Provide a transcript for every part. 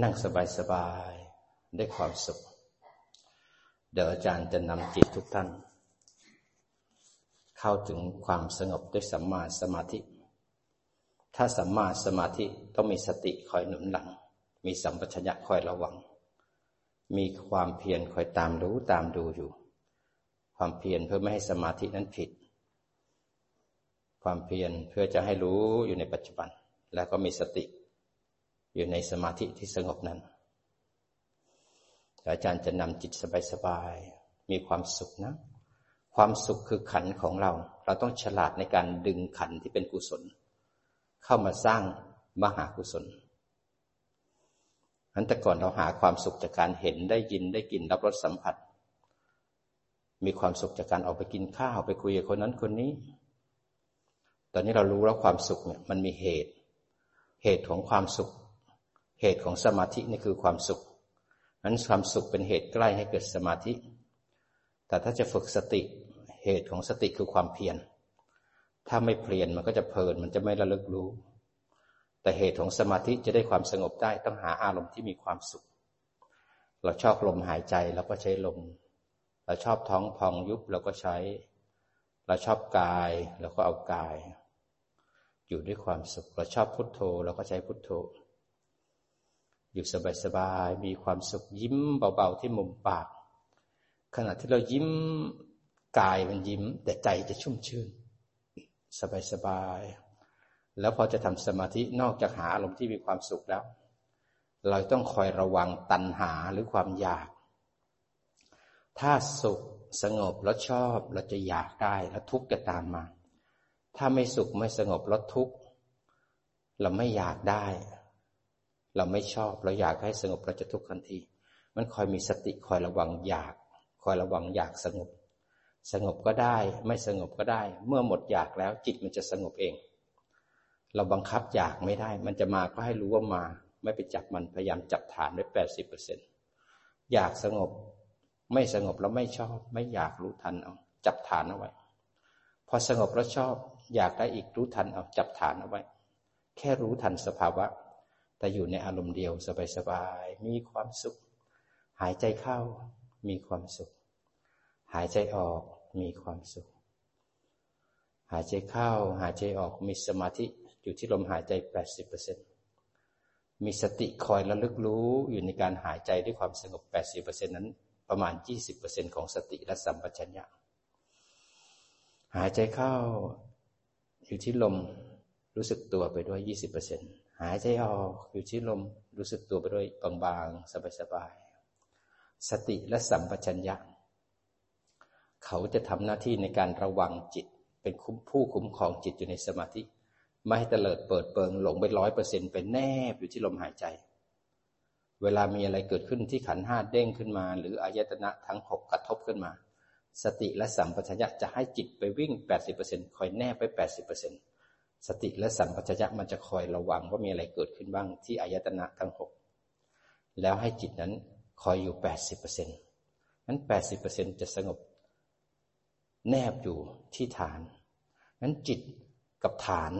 นั่งสบายๆได้ความสุข เดี๋ยวอาจารย์จะนำจิตทุกท่าน เข้าถึงความสงบด้วยสัมมาสมาธิ ถ้าสัมมาสมาธิต้องมีสติคอยหนุนหลัง มีสัมปชัญญะคอยระวัง มีความเพียรคอยตามรู้ตามดูอยู่ ความเพียรเพื่อไม่ให้สมาธินั้นผิด ความเพียรเพื่อจะให้รู้อยู่ในปัจจุบัน แล้วก็มีสติ อยู่ในสมาธิที่สงบนั้น อาจารย์จะนำจิตสบายๆ มีความสุขนะ ความสุขคือขันของเรา เราต้องฉลาดในการดึงขันที่เป็นกุศล เข้ามาสร้างมหากุศลอันแต่ก่อนเราหาความสุขจากการเห็นได้ยินได้กลิ่นรับรสสัมผัส มีความสุขจากการออกไปกินข้าวไปคุยกับคนนั้นคนนี้ ตอนนี้เรารู้แล้วความสุขเนี่ยมันมีเหตุ เหตุของความสุข เหตุของสมาธินี่คือความสุขนั้นความสุขเป็นเหตุใกล้ให้เกิดสมาธิ แต่ถ้าจะฝึกสติเหตุของสติคือความเพียร ถ้าไม่เพียรมันก็จะเพลินมันจะไม่ระลึกรู้ แต่เหตุของสมาธิจะได้ความสงบได้ต้องหาอารมณ์ที่มีความสุข เราชอบลมหายใจเราก็ใช้ลม เราชอบท้องพองยุบเราก็ใช้ เราชอบกายเราก็เอากาย อยู่ด้วยความสุข เราชอบพุทโธเราก็ใช้พุทโธ อยู่สบายๆ มีความสุขยิ้มเบาๆที่มุมปาก ขณะที่เรายิ้มกายมันยิ้ม แต่ใจจะชุ่มชื่น สบายๆ แล้วพอจะทำสมาธินอกจากหาอารมณ์ที่มีความสุขแล้ว เราต้องคอยระวังตัณหาหรือความอยาก ถ้าสุขสงบแล้วชอบเราจะอยากได้แล้วทุกข์จะตามมา ถ้าไม่สุขไม่สงบแล้วทุกข์เราไม่อยากได้ เราไม่ชอบเราอยากให้สงบเราจะทุกข์ทันที มันคอยมีสติคอยระวังอยาก คอยระวังอยากสงบ สงบก็ได้ ไม่สงบก็ได้ เมื่อหมดอยากแล้วจิตมันจะสงบเอง เราบังคับอยากไม่ได้ มันจะมาก็ให้รู้ว่ามา ไม่ไปจับมันพยายามจับฐานได้แปดสิบเปอร์เซ็นต์อยากสงบ ไม่สงบแล้วไม่ชอบ ไม่อยากรู้ทันเอาจับฐานเอาไว้ พอสงบแล้วชอบ อยากได้อีกรู้ทันเอาจับฐานเอาไว้ แค่รู้ทันสภาวะ แต่อยู่ในอารมณ์เดียวสบายๆ มีความสุข หายใจเข้า มีความสุข หายใจออก มีความสุข หายใจเข้า หายใจออก มีสมาธิอยู่ที่ลมหายใจ 80%มีสติคอยระลึกรู้อยู่ในการหายใจด้วยความสงบ 80%นั้นประมาณ 20%ของสติและสัมปชัญญะ หายใจเข้าอยู่ที่ลมรู้สึกตัวไปด้วย 20% หายใจออกอยู่ที่ลมรู้สึกตัวไปด้วยบางๆ สบายๆ สติและสัมปชัญญะ เขาจะทำหน้าที่ในการระวังจิต เป็นผู้คุ้มครองจิตอยู่ในสมาธิ ไม่ให้เตลิดเปิดเปิงหลงไปร้อยเปอร์เซ็นต์เป็นแนบอยู่ที่ลมหายใจ เวลามีอะไรเกิดขึ้นที่ขันห้าเด้งขึ้นมา หรืออายตนะทั้งหกกระทบขึ้นมา สติและสัมปชัญญะจะให้จิตไปวิ่ง 80%คอยแนบไป 80% สติและสัมปชัญญะมันจะคอยระวังว่ามีอะไรเกิดขึ้นบ้างที่อายตนะทั้งหกแล้วให้จิตนั้นคอยอยู่แปดสิบเปอร์เซ็นต์นั้นแปดสิบเปอร์เซ็นจะสงบ แนบอยู่ที่ฐาน นั้นจิตกับฐาน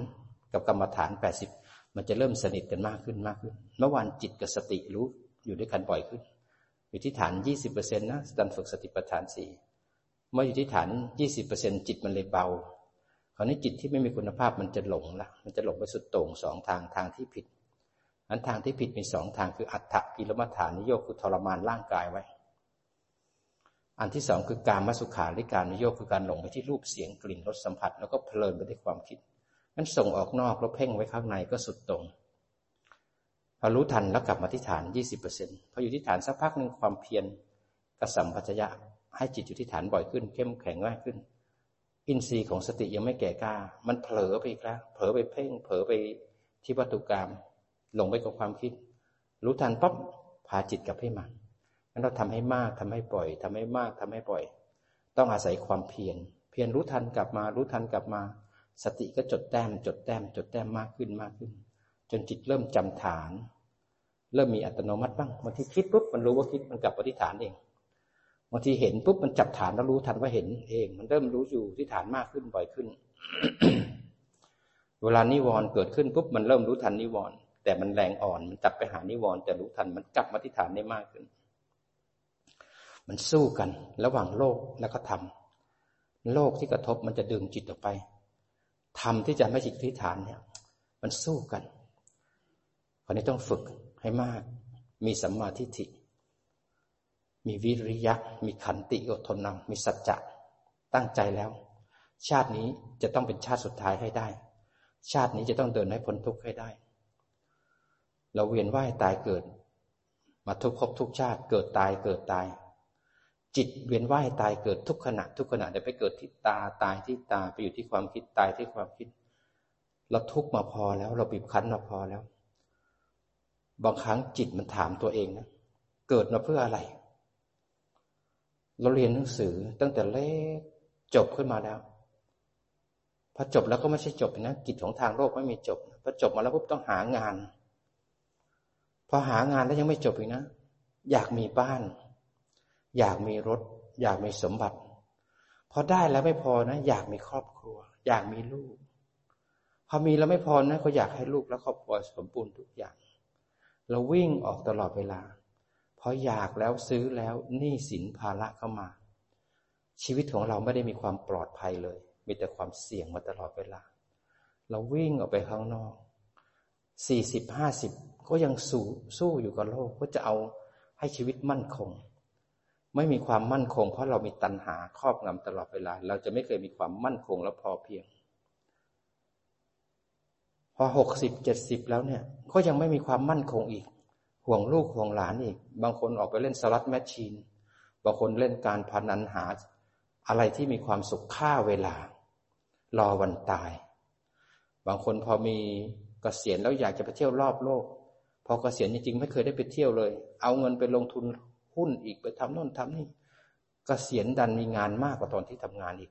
กับกรรมฐานแปดสิบมันจะเริ่มสนิทกันมากขึ้นมากขึ้น เมื่อวานจิตกับสติรู้อยู่ด้วยกันบ่อยขึ้น อยู่ที่ฐานยี่สิบเปอร์เซ็นต์นะการฝึกสติปัฏฐานสี่เมื่ออยู่ที่ฐานยี่สิบเปอร์เซ็นจิตมันเลยเบา ราวนี้จิตที่ไม่มีคุณภาพมันจะหลงละมันจะหลงไปสุดโต่งสองทางทางที่ผิดอันทางที่ผิดมีสองทางคืออัตถกิลมัฐานิโยคคือทรมานร่างกายไว้ อันที่สองคือการมาสุขาริการนิโยคคือการหลงไปที่รูปเสียงกลิ่นรสสัมผัส แล้วก็เพลินไปด้วยความคิดนั้นส่งออกนอกแล้วเพ่งไว้ข้างในก็สุดตรงพอรู้ทันแล้วกลับมาที่ฐานยี่สิบเปอร์เซ็นพออยู่ที่ฐานสักพักหนึ่งความเพียรกระสัมปัจจะให้จิตอยู่ที่ฐานบ่อยขึ้น เข้มแข็งมากขึ้น อินทรีย์ของสติยังไม่แก่กล้า มันเผลอไปอีกแล้วเผลอไปเพ่ง เผลอไปที่วัตถุกรรมหลงไปกับความคิด รู้ทันปั๊บพาจิตกลับให้มางั้นเราทำให้มากทำให้ปล่อยทำให้มากทำให้ปล่อย ต้องอาศัยความเพียร เพียรรู้ทันกลับมา รู้ทันกลับมา สติก็จดแต้ม จดแต้ม จดแต้มมากขึ้นมากขึ้น จนจิตเริ่มจำฐาน เริ่มมีอัตโนมัติบ้างบางทีคิดปุ๊บมันรู้ว่าคิดมันกลับปที่ฐานเอง บางทีเห็นปุ๊บมันจับฐานแล้วรู้ทันว่าเห็นเอง มันเริ่มรู้อยู่ที่ฐานมากขึ้นบ่อยขึ้น เวลานิวรณ์เกิดขึ้นปุ๊บมันเริ่มรู้ทันนิวรณ์แต่มันแรงอ่อน มันจับไปหานิวรณ์แต่รู้ทันมันกลับมาที่ฐานได้มากขึ้น มันสู้กันระหว่างโลกแล้วก็ธรรมโลกที่กระทบมันจะดึงจิตออกไปธรรมที่จะไม่จิตที่ฐานเนี่ย มันสู้กันคราวนี้ต้องฝึกให้มาก มีสัมมาทิฏฐิ มีวิริยะ มีขันติอดทนนำมีสัจจะตั้งใจแล้ว ชาตินี้จะต้องเป็นชาติสุดท้ายให้ได้ ชาตินี้จะต้องเดินให้พ้นทุกข์ให้ได้ เราเวียนว่ายตายเกิด มาทุกภพทุกชาติเกิดตายเกิดตาย จิตเวียนว่ายตายเกิดทุกขณะ ทุกขณะเดี๋ยวไปเกิดที่ตาตายที่ตาไปอยู่ที่ความคิดตายที่ความคิด เราทุกมาพอแล้ว เราบีบคั้นมาพอแล้ว บางครั้งจิตมันถามตัวเองนะเกิดมาเพื่ออะไร เราเรียนหนังสือตั้งแต่เล็กจบขึ้นมาแล้วพอจบแล้วก็ไม่ใช่จบนะกิจของทางโลกไม่มีจบพอจบมาแล้วปุ๊บต้องหางาน พอหางานแล้วยังไม่จบอีกนะ อยากมีบ้าน อยากมีรถ อยากมีสมบัติพอได้แล้วไม่พอนะ อยากมีครอบครัว อยากมีลูก พอมีแล้วไม่พอนะก็อยากให้ลูกและครอบครัวสมบูรณ์ทุกอย่าง เราวิ่งออกตลอดเวลา พราะอยากแล้วซื้อแล้วหนี้สินภาระเข้ามา ชีวิตของเราไม่ได้มีความปลอดภัยเลย มีแต่ความเสี่ยงมาตลอดเวลา เราวิ่งออกไปข้างนอกสี่สิบห้าสิบก็ยังสู้สู้อยู่กับโลกก็จะเอาให้ชีวิตมั่นคง ไม่มีความมั่นคง เพราะเรามีตัณหาครอบงำตลอดเวลา เราจะไม่เคยมีความมั่นคงและพอเพียง พอหกสิบเจ็ดสิบแล้วเนี่ย ก็ยังไม่มีความมั่นคงอีก ห่วงลูกห่วงหลานอีก บางคนออกไปเล่นสลัดแมชชีน บางคนเล่นการพนันหา อะไรที่มีความสุขค่าเวลา รอวันตาย บางคนพอมีกเกษียณแล้วอยากจะไปเที่ยวรอบโลก พอเกษียณจริงๆ ไม่เคยได้ไปเที่ยวเลย เอาเงินไปลงทุนหุ้นอีกไปทำโน่นทำนี่กเกษียณดันมีงานมากกว่าตอนที่ทำงานอีก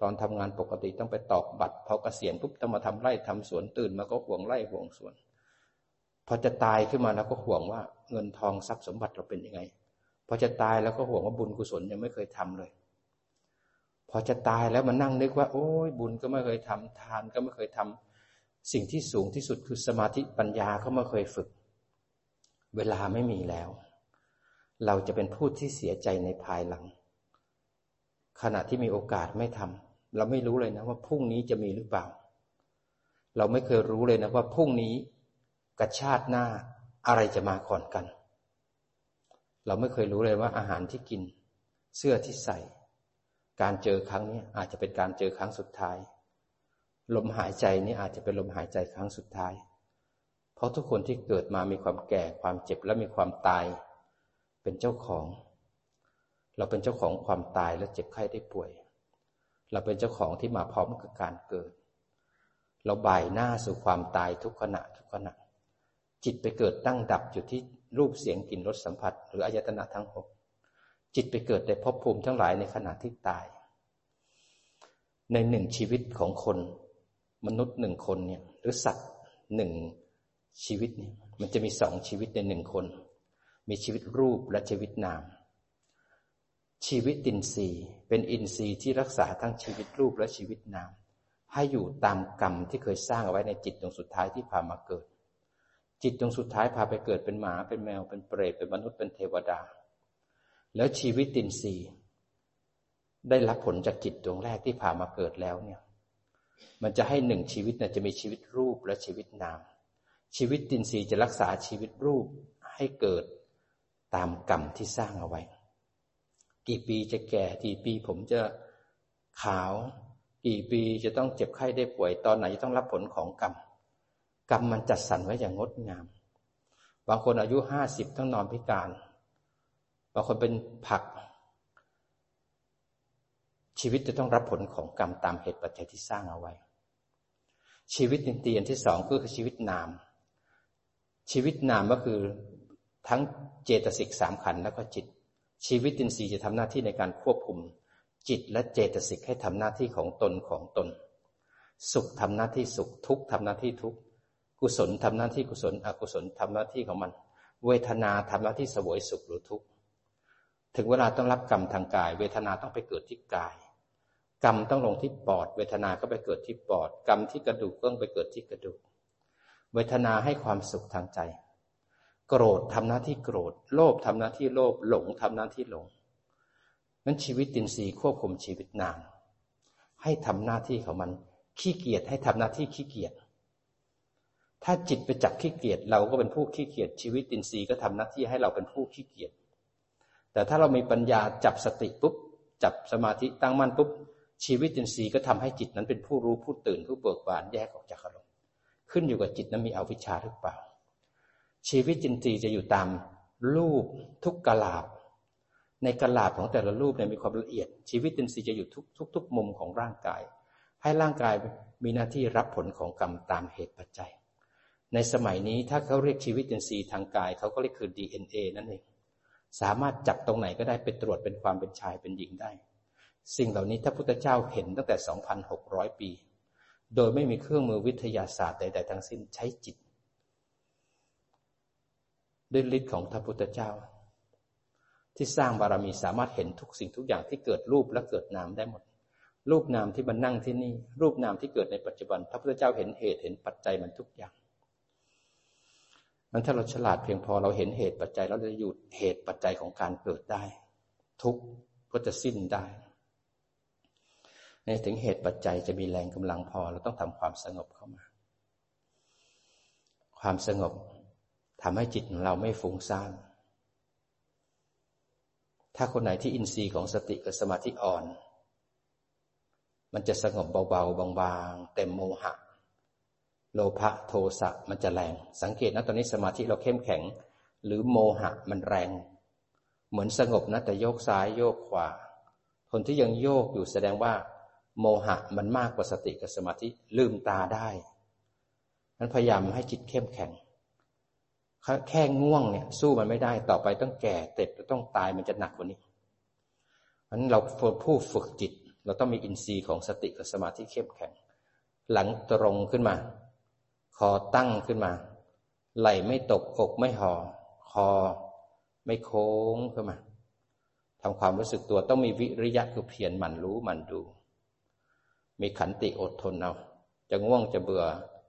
ตอนทำงานปกติต้องไปตอกบัตรพอเกษียณปุ๊บต้องมาทำไร่ทำสวนตื่นมาก็ห่วงไร่ห่วงสวน พอจะตายขึ้นมาแล้วก็ห่วงว่าเงินทองทรัพย์สมบัติเราเป็นยังไง พอจะตายแล้วก็ห่วงว่าบุญกุศลยังไม่เคยทำเลย พอจะตายแล้วมันนั่งนึกว่า โอ้ยบุญก็ไม่เคยทำทานก็ไม่เคยทำสิ่งที่สูงที่สุดคือสมาธิปัญญาก็ไม่เคยฝึก เวลาไม่มีแล้ว เราจะเป็นผู้ที่เสียใจในภายหลัง ขณะที่มีโอกาสไม่ทำเราไม่รู้เลยนะว่าพรุ่งนี้จะมีหรือเปล่า เราไม่เคยรู้เลยนะว่าพรุ่งนี้ กับชาติหน้าอะไรจะมาก่อนกัน เราไม่เคยรู้เลยว่าอาหารที่กิน เสื้อที่ใส่ การเจอครั้งนี้อาจจะเป็นการเจอครั้งสุดท้าย ลมหายใจนี้อาจจะเป็นลมหายใจครั้งสุดท้าย เพราะทุกคนที่เกิดมามีความแก่ความเจ็บและมีความตาย เป็นเจ้าของ เราเป็นเจ้าของความตายและเจ็บไข้ได้ป่วย เราเป็นเจ้าของที่มาพร้อมกับการเกิด เราบ่ายหน้าสู่ความตายทุกขณะทุกขณะ จิตไปเกิดตั้งดับอยู่ที่รูปเสียงกลิ่นรสสัมผัส หรืออายตนะทั้งหกจิตไปเกิดในภพภูมิทั้งหลายในขณะที่ตาย ในหนึ่งชีวิตของคน มนุษย์หนึ่งคนเนี่ยหรือสัตว์หนึ่งชีวิตเนี่ยมันจะมีสองชีวิตในหนึ่งคน มีชีวิตรูปและชีวิตนาม ชีวิตอินทรีย์ เป็นอินทรีย์ที่รักษาทั้งชีวิตรูปและชีวิตนาม ให้อยู่ตามกรรมที่เคยสร้างเอาไว้ในจิตดวงสุดท้ายที่พามาเกิด จิตดวงสุดท้ายพาไปเกิดเป็นหมาเป็นแมวเป็นเปรตเป็นมนุษย์เป็นเทวดา แล้วชีวิตอินทรีได้รับผลจากจิตดวงแรกที่พามาเกิดแล้วเนี่ย มันจะให้หนึ่งชีวิตเนี่ยจะมีชีวิตรูปและชีวิตนาม ชีวิตตินทรีจะรักษาชีวิตรูปให้เกิดตามกรรมที่สร้างเอาไว้ กี่ปีจะแก่กี่ปีผมจะขาว กี่ปีจะต้องเจ็บไข้ได้ป่วยตอนไหนจะต้องรับผลของกรรม กรรมมันจัดสรรไว้อย่างงดงาม บางคนอายุห้าสิบต้องนอนพิการ บางคนเป็นผัก ชีวิตจะต้องรับผลของกรรมตามเหตุปัจจัยที่สร้างเอาไว้ ชีวิตนินเตียนที่สองก็คือชีวิตนาม ชีวิตนามก็คือทั้งเจตสิกสามขันแล้วก็จิต ชีวิตินทรีย์จะทำหน้าที่ในการควบคุม จิตและเจตสิกให้ทำหน้าที่ของตนของตน สุขทำหน้าที่สุขทุกทำหน้าที่ทุก กุศลทำหน้าที่กุศล อกุศลทำหน้าที่ของมัน เวทนาทำหน้าที่สวยสุขหรือทุกข์ถึงเวลาต้องรับกรรมทางกาย เวทนาต้องไปเกิดที่กาย กรรมต้องลงที่ปอด เวทนาก็ไปเกิดที่ปอด กรรมที่กระดูกก็ต้องไปเกิดที่กระดูก เวทนาให้ความสุขทางใจ โกรธทำหน้าที่โกรธ โลภทำหน้าที่โลภหลงทำหน้าที่หลงนั้นชีวิตตินทรีย์ควบคุมชีวิตนามให้ทำหน้าที่ของมัน ขี้เกียจให้ทำหน้าที่ขี้เกียจ ถ้าจิตไปจับขี้เกียจเราก็เป็นผู้ขี้เกียจชีวิตตินทรีย์ก็ทำหน้าที่ให้เราเป็นผู้ขี้เกียจแต่ถ้าเรามีปัญญาจับสติปุ๊บจับสมาธิตั้งมั่นปุ๊บชีวิตตินทรีย์ก็ทำให้จิตนั้นเป็นผู้รู้ผู้ตื่นผู้เบิกบานแยกออกจากอารมณ์ขึ้นอยู่กับจิตนั้นมีอวิชชาหรือเปล่า ชีวิตจินทรีย์จะอยู่ตามรูปทุกกลาบ ในกลาบของแต่ละรูปเนี่ยมีความละเอียด ชีวิตจินทรีย์จะอยู่ทุกทุกทุกมุมของร่างกาย ให้ร่างกายมีหน้าที่รับผลของกรรมตามเหตุปัจจัย ในสมัยนี้ถ้าเขาเรียกชีวิตจินทรีย์ทางกายเขาก็เรียกคือ DNA นั่นเองสามารถจับตรงไหนก็ได้ไปตรวจเป็นความเป็นชายเป็นหญิงได้ สิ่งเหล่านี้ถ้าพุทธเจ้าเห็นตั้งแต่ 2,600 ปี โดยไม่มีเครื่องมือวิทยาศาสตร์ใดๆทั้งสิ้นใช้จิต ด้วยฤทธิ์ของพระพุทธเจ้า ที่สร้างบารมีสามารถเห็นทุกสิ่งทุกอย่างที่เกิดรูปและเกิดนามได้หมด รูปนามที่มันนั่งที่นี่ รูปนามที่เกิดในปัจจุบันพระพุทธเจ้าเห็นเหตุเห็นปัจจัยมันทุกอย่าง มันถ้าเราฉลาดเพียงพอเราเห็นเหตุปัจจัย เราจะหยุดเหตุปัจจัยของการเกิดได้ ทุกก็จะสิ้นได้ในถึงเหตุปัจจัยจะมีแรงกำลังพอ เราต้องทำความสงบเข้ามา ความสงบทำให้จิตของเราไม่ฟุ้งซ่านถ้าคนไหนที่อินทรีย์ของสติกับสมาธิอ่อน มันจะสงบเบาๆบางๆเต็มโมหะ โลภะโทสะมันจะแรง สังเกตนะตอนนี้สมาธิเราเข้มแข็ง หรือโมหะมันแรง เหมือนสงบนะแต่โยกซ้ายโยกขวา คนที่ยังโยกอยู่แสดงว่า โมหะมันมากกว่าสติกับสมาธิลืมตาได้นั้นพยายามให้จิตเข้มแข็ง แค่ง่วงเนี่ย สู้มันไม่ได้ต่อไปต้องแก่เต็บต้องตายมันจะหนักกว่านี้เพราะนั้นเราผู้ฝึกจิต เราต้องมีอินทรีย์ของสติกับสมาธิเข้มแข็ง หลังตรงขึ้นมา คอตั้งขึ้นมา ไหลไม่ตกอกไม่ห่อคอไม่โค้งขึ้นมาทำความรู้สึกตัวต้องมีวิริยะคือเพียรหมั่นรู้หมั่นดู มีขันติอดทนเอาจะง่วงจะเบื่อ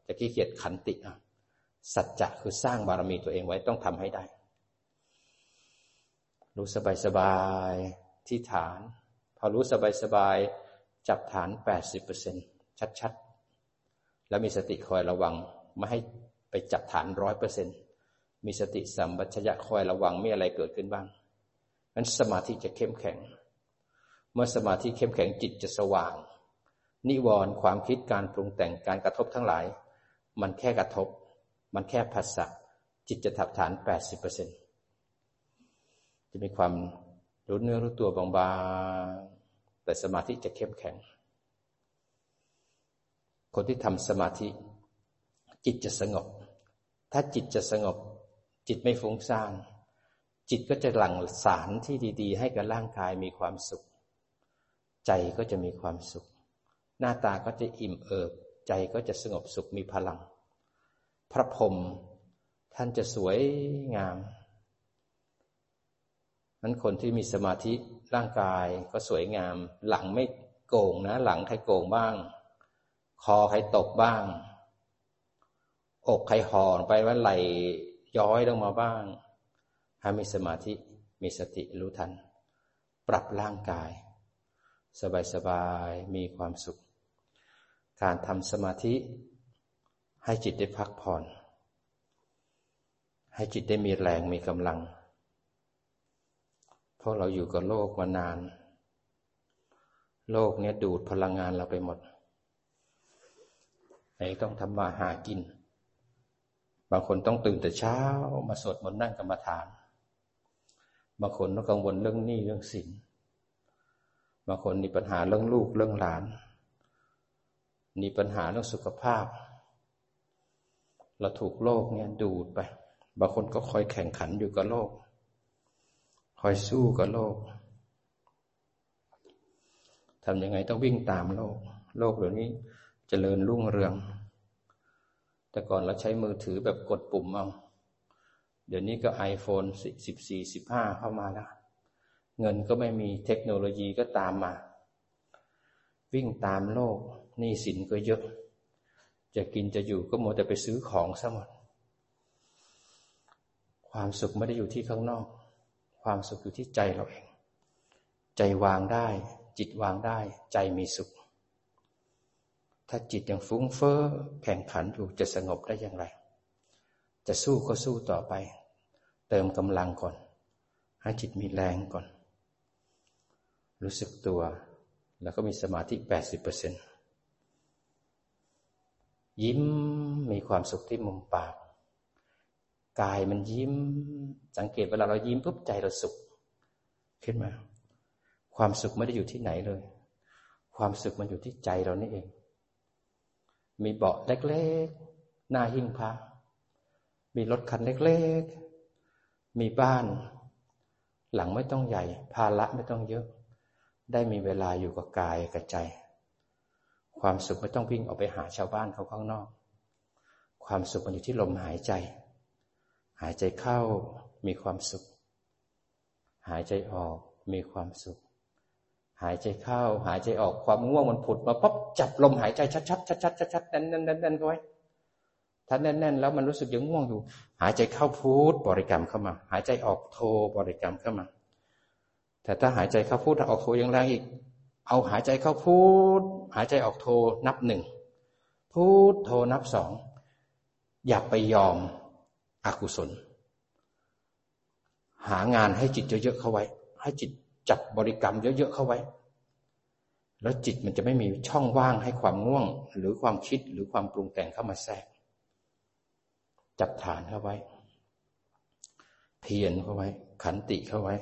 จะขี้เกียจขันติเอาสัจจะคือสร้างบารมีตัวเองไว้ต้องทำให้ได้ รู้สบายสบายที่ฐาน พอรู้สบายสบายจับฐานแปดสิบเปอร์เซ็นชัดๆ แล้วมีสติคอยระวัง ไม่ให้ไปจับฐานร้อยเปอร์เซ็นมีสติสัมปชัญญะคอยระวังไม่อะไรเกิดขึ้นบ้างนั้นสมาธิจะเข้มแข็ง เมื่อสมาธิเข้มแข็งจิตจะสว่าง นิวรณ์ความคิดการปรุงแต่งการกระทบทั้งหลาย มันแค่กระทบ มันแค่ภาษะจิตจะถับฐานแปดสิบเปอร์เซ็นจะมีความรู้เนื้อรู้ตัวบางๆแต่สมาธิจะเข้มแข็ง คนที่ทำสมาธิ จิตจะสงบ ถ้าจิตจะสงบ จิตไม่ฟุ้งซ่านจิตก็จะหลั่งสารที่ดี ๆ ให้กับร่างกายมีความสุข ใจก็จะมีความสุข หน้าตาก็จะอิ่มเอิบ ใจก็จะสงบสุขมีพลัง พระพรหมท่านจะสวยงามนั้นคนที่มีสมาธิร่างกายก็สวยงาม หลังไม่โกงนะ หลังใครโกงบ้าง คอใครตกบ้าง อกใครห่อนไปว่าไหลย้อยลงมาบ้างให้มีสมาธิมีสติรู้ทัน ปรับร่างกาย สบายๆมีความสุข การทำสมาธิ ให้จิตได้พักผ่อน ให้จิตได้มีแรงมีกำลัง เพราะเราอยู่กับโลกมานาน โลกเนี้ยดูดพลังงานเราไปหมดไหนต้องทำมาหากิน บางคนต้องตื่นแต่เช้ามาสวดมนต์นั่งกรรมฐาน บางคนต้องกังวลเรื่องหนี้เรื่องสิน บางคนมีปัญหาเรื่องลูกเรื่องหลาน มีปัญหาเรื่องสุขภาพ เราถูกโลกเนี่ยดูดไป บางคนก็คอยแข่งขันอยู่กับโลก คอยสู้กับโลก ทำยังไงต้องวิ่งตามโลก โลกเดี๋ยวนี้จเจริญรุ่งเรือง แต่ก่อนเราใช้มือถือแบบกดปุ่มเอาเดี๋ยวนี้ก็ไอโฟนสิบสี่สิบห้าเข้ามาแล้ว เงินก็ไม่มีเทคโนโลยีก็ตามมา วิ่งตามโลกหนี้สินก็เยอะจจะกินจะอยู่ก็มัวแต่ไปซื้อของซะหมด ความสุขไม่ได้อยู่ที่ข้างนอก ความสุขอยู่ที่ใจเราเอง ใจวางได้ จิตวางได้ ใจมีสุข ถ้าจิตยังฟุ้งเฟ้อแข่งขันอยู่จะสงบได้อย่างไร จะสู้ก็สู้ต่อไป เติมกำลังก่อน ให้จิตมีแรงก่อน รู้สึกตัว แล้วก็มีสมาธิแปดสิบเปอร์เซ็นต์ยิ้มมีความสุขที่มุมปาก กายมันยิ้ม สังเกตเวลาเรายิ้มปุ๊บใจเราสุข ขึ้นมา ความสุขไม่ได้อยู่ที่ไหนเลย ความสุขมันอยู่ที่ใจเรานี่เอง มีเบาะเล็กๆหน้าหิ้งพระ มีรถคันเล็กๆ มีบ้าน หลังไม่ต้องใหญ่ ภาระไม่ต้องเยอะ ได้มีเวลาอยู่กับกายกับใจ ความสุขไม่ต้องวิ่งออกไปหาชาวบ้านเขาข้างนอก ความสุขมันอยู่ที่ลมหายใจ หายใจเข้ามีความสุข หายใจออกมีความสุข หายใจเข้าหายใจออกความง่วงมันผุดมาปั๊บจับลมหายใจชัดๆชัดๆชัดๆแน่นๆแน่นๆไว้ ถ้าแน่นๆแล้วมันรู้สึกยังง่วงอยู่ หายใจเข้าพูดบริกรรมเข้ามา หายใจออกโทบริกรรมเข้ามา แต่ถ้าหายใจเข้าพูดออกโทยังแรงอีก เอาหายใจเข้าพูด หายใจออกโทนับหนึ่งพูดโทนับสองอย่าไปยอมอกุศล หางานให้จิตเยอะๆเข้าไว้ ให้จิต จับบริกรรมเยอะๆเข้าไว้ แล้วจิตมันจะไม่มีช่องว่างให้ความง่วง หรือความคิดหรือความปรุงแต่งเข้ามาแทรก จับฐานเข้าไว้ เพียรเข้าไว้ ขันติเข้าไว้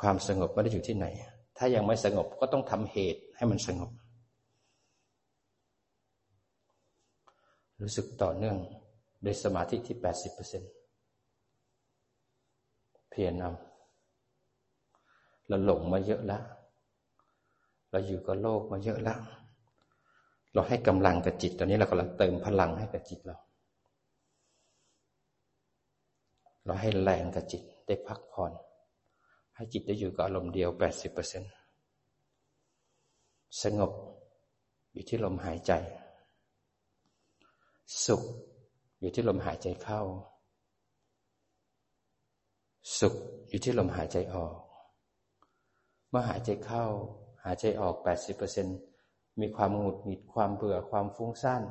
ความสงบไม่ได้อยู่ที่ไหน ถ้ายังไม่สงบก็ต้องทำเหตุให้มันสงบ รู้สึกต่อเนื่องโดยสมาธิที่แปดสิบเปอร์เซ็น เพียรเอาเราหลงมาเยอะแล้ว เราอยู่กับโลกมาเยอะแล้ว เราให้กำลังกับจิตตอนนี้เรากำลังเติมพลังให้กับจิตเรา เราให้แรงกับจิตได้พักผ่อน ให้จิตได้อยู่กับอารมณ์เดียวแปดสิบเปอร์เซ็นสงบอยู่ที่ลมหายใจ สุขอยู่ที่ลมหายใจเข้า สุขอยู่ที่ลมหายใจออก เมื่อหายใจเข้า หายใจออกแปดสิบเปอร์เซ็นมีความหงุดหงิดความเบื่อความฟุ้งซ่าน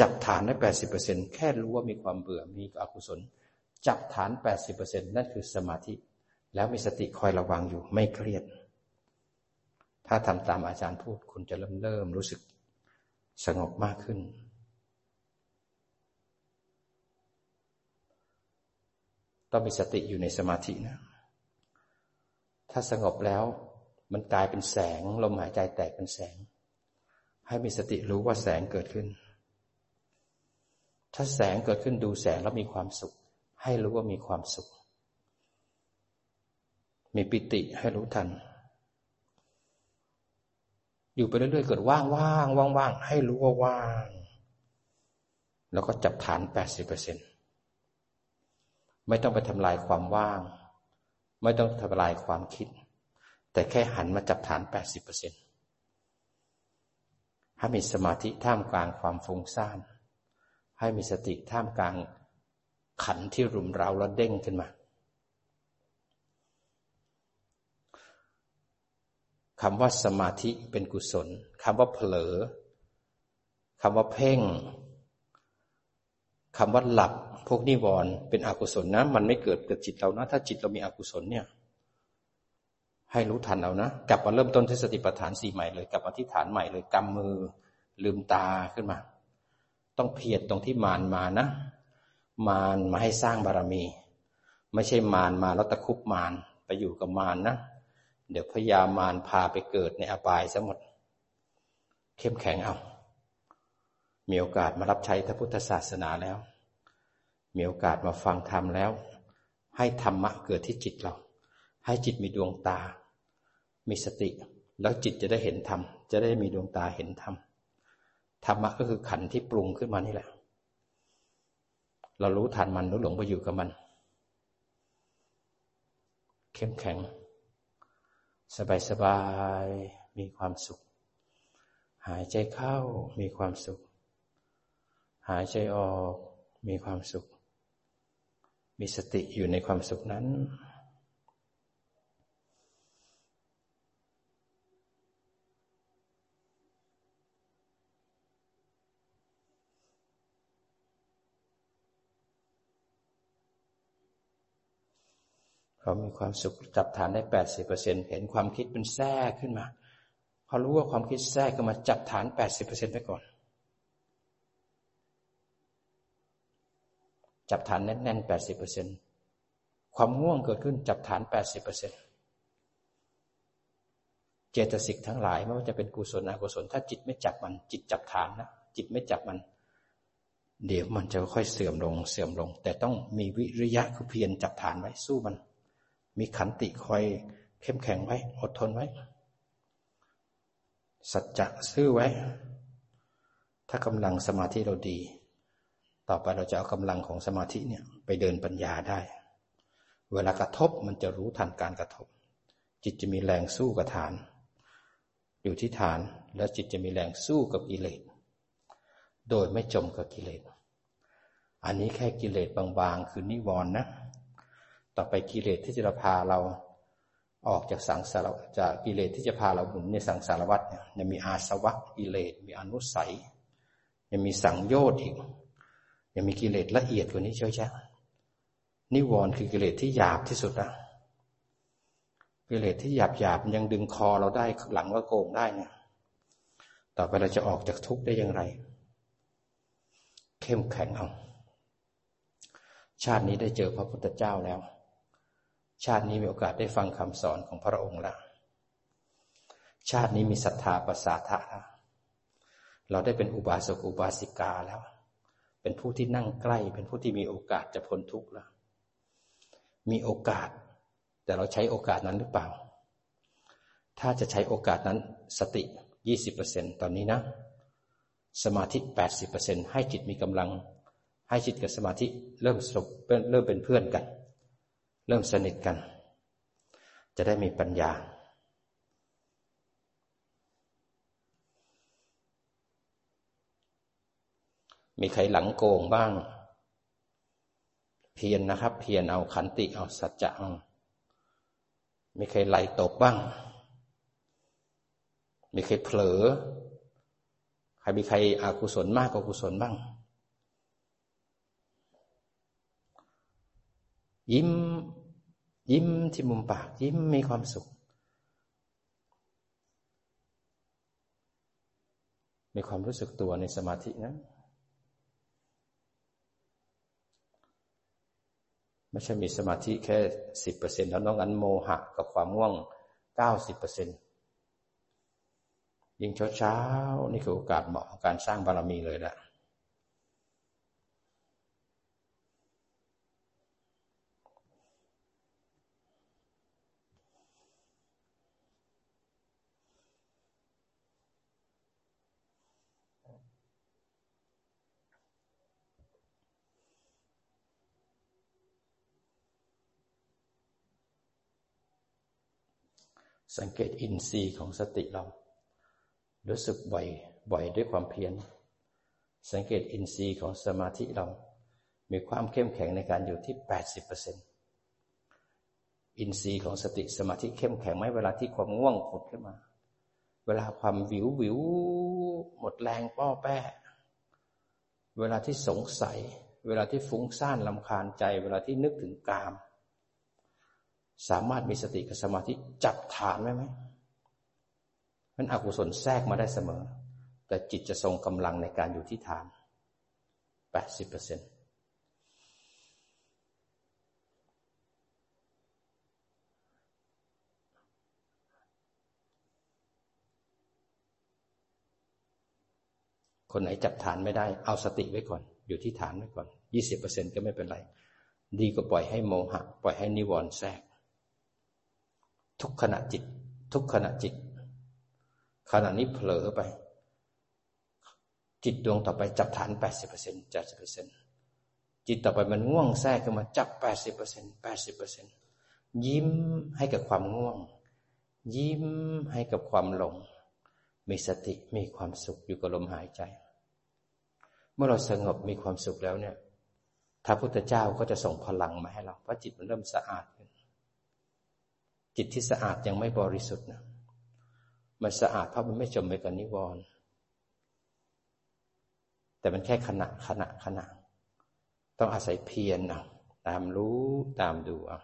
จับฐานได้แปดสิบเปอร์เซ็นแค่รู้ว่ามีความเบื่อมีอกุศล จับฐานแปดสิบเปอร์เซ็นนั่นคือสมาธิ แล้วมีสติคอยระวังอยู่ไม่เครียด ถ้าทำตามอาจารย์พูดคุณจะเริ่มเริ่มรู้สึกสงบมากขึ้น ต้องมีสติอยู่ในสมาธินะ ถ้าสงบแล้วมันกลายเป็นแสง ลมหายใจแตกเป็นแสง ให้มีสติรู้ว่าแสงเกิดขึ้น ถ้าแสงเกิดขึ้นดูแสงแล้วมีความสุข ให้รู้ว่ามีความสุข มีปิติให้รู้ทัน อยู่ไปเรื่อยๆเกิดว่างว่างว่างว่างให้รู้ว่าว่าง แล้วก็จับฐานแปดสิบเปอร์เซ็นต์ ไม่ต้องไปทำลายความว่าง ไม่ต้องทำลายความคิด แต่แค่หันมาจับฐานแปดสิบเปอร์เซ็นให้มีสมาธิท่ามกลางความฟุ้งซ่าน ให้มีสติท่ามกลางขันที่รุมเร้าแล้วเด้งขึ้นมาคำว่าสมาธิเป็นกุศลคำว่าเผลอคำว่าเพ่งคำว่าหลับ พวกนิวรณ์เป็นอกุศลนะ มันไม่เกิดกับจิตเรานะ ถ้าจิตเรามีอกุศลเนี่ย ให้รู้ทันเอานะ กลับมาเริ่มต้นที่สติปัฏฐานสี่ใหม่เลยกลับมาที่ฐานใหม่เลยกำมือลืมตาขึ้นมา ต้องเพียรตรงที่มานมานะ มานมาให้สร้างบารมี ไม่ใช่มานมาแล้วตะคุบมานไปอยู่กับมานนะเดี๋ยวพยามารพาไปเกิดในอบายซะหมด เข้มแข็งเอา มีโอกาสมารับใช้พระพุทธศาสนาแล้ว มีโอกาสมาฟังธรรมแล้ว ให้ธรรมะเกิดที่จิตเรา ให้จิตมีดวงตา มีสติ แล้วจิตจะได้เห็นธรรม จะได้มีดวงตาเห็นธรรม ธรรมะก็คือขันที่ปรุงขึ้นมานี่แหละ เรารู้ทันมันรู้หลงไปอยู่กับมัน เข้มแข็ง สบายสบาย มีความสุข หายใจเข้า มีความสุข หายใจออก มีความสุข มีสติอยู่ในความสุขนั้น เขามีความสุขจับฐานได้แปดสิบเปอร์เซ็นเห็นความคิดเป็นแทรกขึ้นมาพอรู้ว่าความคิดแทรกขึ้นมาจับฐานแปดสิบเปอร์เซ็นไปก่อน จับฐานแน่นๆแปดสิบเปอร์เซ็นความง่วงเกิดขึ้นจับฐานแปดสิบเปอร์เซ็นเจตสิกทั้งหลายไม่ว่าจะเป็นกุศลอกุศล ถ้าจิตไม่จับมัน จิตจับฐานนะจิตไม่จับมัน เดี๋ยวมันจะค่อยเสื่อมลงเสื่อมลง แต่ต้องมีวิริยะคือเพียรจับฐานไว้สู้มัน มีขันติคอยเข้มแข็งไว้ อดทนไว้ สัจจะซื่อไว้ ถ้ากำลังสมาธิเราดี ต่อไปเราจะเอากำลังของสมาธิเนี่ยไปเดินปัญญาได้ เวลากระทบมันจะรู้ทันการกระทบ จิตจะมีแรงสู้กับฐาน อยู่ที่ฐานแล้วจิตจะมีแรงสู้กับกิเลสโดยไม่จมกับกิเลส อันนี้แค่กิเลสบางๆ คือนิวรณ์นะ ต่อไปกิเลสที่จะพาเราออกจากสังสารจากกิเลสที่จะพาเราหมุนในสังสารวัฏเนี่ยมีอาสวะกิเลสมีอนุสัยยังมีสังโยชน์อีก ยังมีกิเลสละเอียดกว่านี้เชียวใช่นิวรณ์คือกิเลสที่หยาบที่สุดนะกิเลสที่หยาบหยาบยังดึงคอเราได้หลังก็โกงได้เนี่ย ต่อไปเราจะออกจากทุกข์ได้อย่างไร เข้มแข็งเอาชาตินี้ได้เจอพระพุทธเจ้าแล้ว ชาตินี้มีโอกาสได้ฟังคำสอนของพระองค์แล้วชาตินี้มีศรัทธาประสาทะแล้วเราได้เป็นอุบาสกอุบาสิกาแล้ว เป็นผู้ที่นั่งใกล้ เป็นผู้ที่มีโอกาสจะพ้นทุกข์แล้ว มีโอกาส แต่เราใช้โอกาสนั้นหรือเปล่า ถ้าจะใช้โอกาสนั้นสติยี่สิบเปอร์เซ็นตอนนี้นะ สมาธิแปดสิบเปอร์เซ็นให้จิตมีกำลัง ให้จิตกับสมาธิเริ่มสบเริ่มเป็นเพื่อนกัน เริ่มสนิทกัน จะได้มีปัญญา มีใครหลังโกงบ้าง เพียรนนะครับ เพียรเอาขันติเอาสัจจะเอามีใครไหลตกบ้าง มีใครเผลอ ใครมีใครอากุศลมากกว่ากุศลบ้าง ยิ้ม ยิ้มที่มุมปาก ยิ้มมีความสุข มีความรู้สึกตัวในสมาธินะ ไม่ใช่มีสมาธิแค่สิบเปอร์เซ็นแล้วนอกนั้นโมหะกับความง่วงเก้าสิบเปอร์เซ็นยิ่งเช้าๆนี่คือโอกาสเหมาะของการสร้างบารมีเลยแหละ สังเกตอินทรีย์ของสติเรา รู้สึกบ่อยบ่อยด้วยความเพียรสังเกตอินทรีย์ของสมาธิเรา มีความเข้มแข็งในการอยู่ที่แปดสิบเปอร์เซ็นต์อินทรีย์ของสติสมาธิเข้มแข็งไหมเวลาที่ความง่วงผุดขึ้นมา เวลาความหวิวหวิวหมดแรงป้อแป้เวลาที่สงสัย เวลาที่ฟุ้งซ่านรำคาญใจ เวลาที่นึกถึงกาม สามารถมีสติกับสมาธิจับฐานไว้ไหมมันอกุศลแทรกมาได้เสมอ แต่จิตจะทรงกำลังในการอยู่ที่ฐานแปดสิบเปอร์เซ็นต์คนไหนจับฐานไม่ได้ เอาสติไว้ก่อน อยู่ที่ฐานไว้ก่อนยี่สิบเปอร์เซ็นก็ไม่เป็นไร ดีกว่าปล่อยให้โมหะ ปล่อยให้นิวรณ์แทรก ทุกขณะจิต ทุกขณะจิต ขณะนี้เผลอไป จิตดวงต่อไปจับฐานแปดสิบเปอร์เซ็นต์จ็ดสิบเปอร์เซ็นต์จิตต่อไปมันง่วงแทรกขึ้นมาจับแปดสิบเปอร์เซ็นต์แปดสิบเปอร์เซ็นต์ยิ้มให้กับความง่วง ยิ้มให้กับความหลง มีสติมีความสุขอยู่กับลมหายใจ เมื่อเราสงบมีความสุขแล้วเนี่ยพระพุทธเจ้าก็จะส่งพลังมาให้เราเพราะจิตมันเริ่มสะอาดขึ้น จิตที่สะอาดยังไม่บริสุทธิ์นะมันสะอาดเพราะมันไม่จมไปกับนิวรณ์แต่มันแค่ขณะขณะขณะ ต้องอาศัยเพียรนะตามรู้ตามดูอะ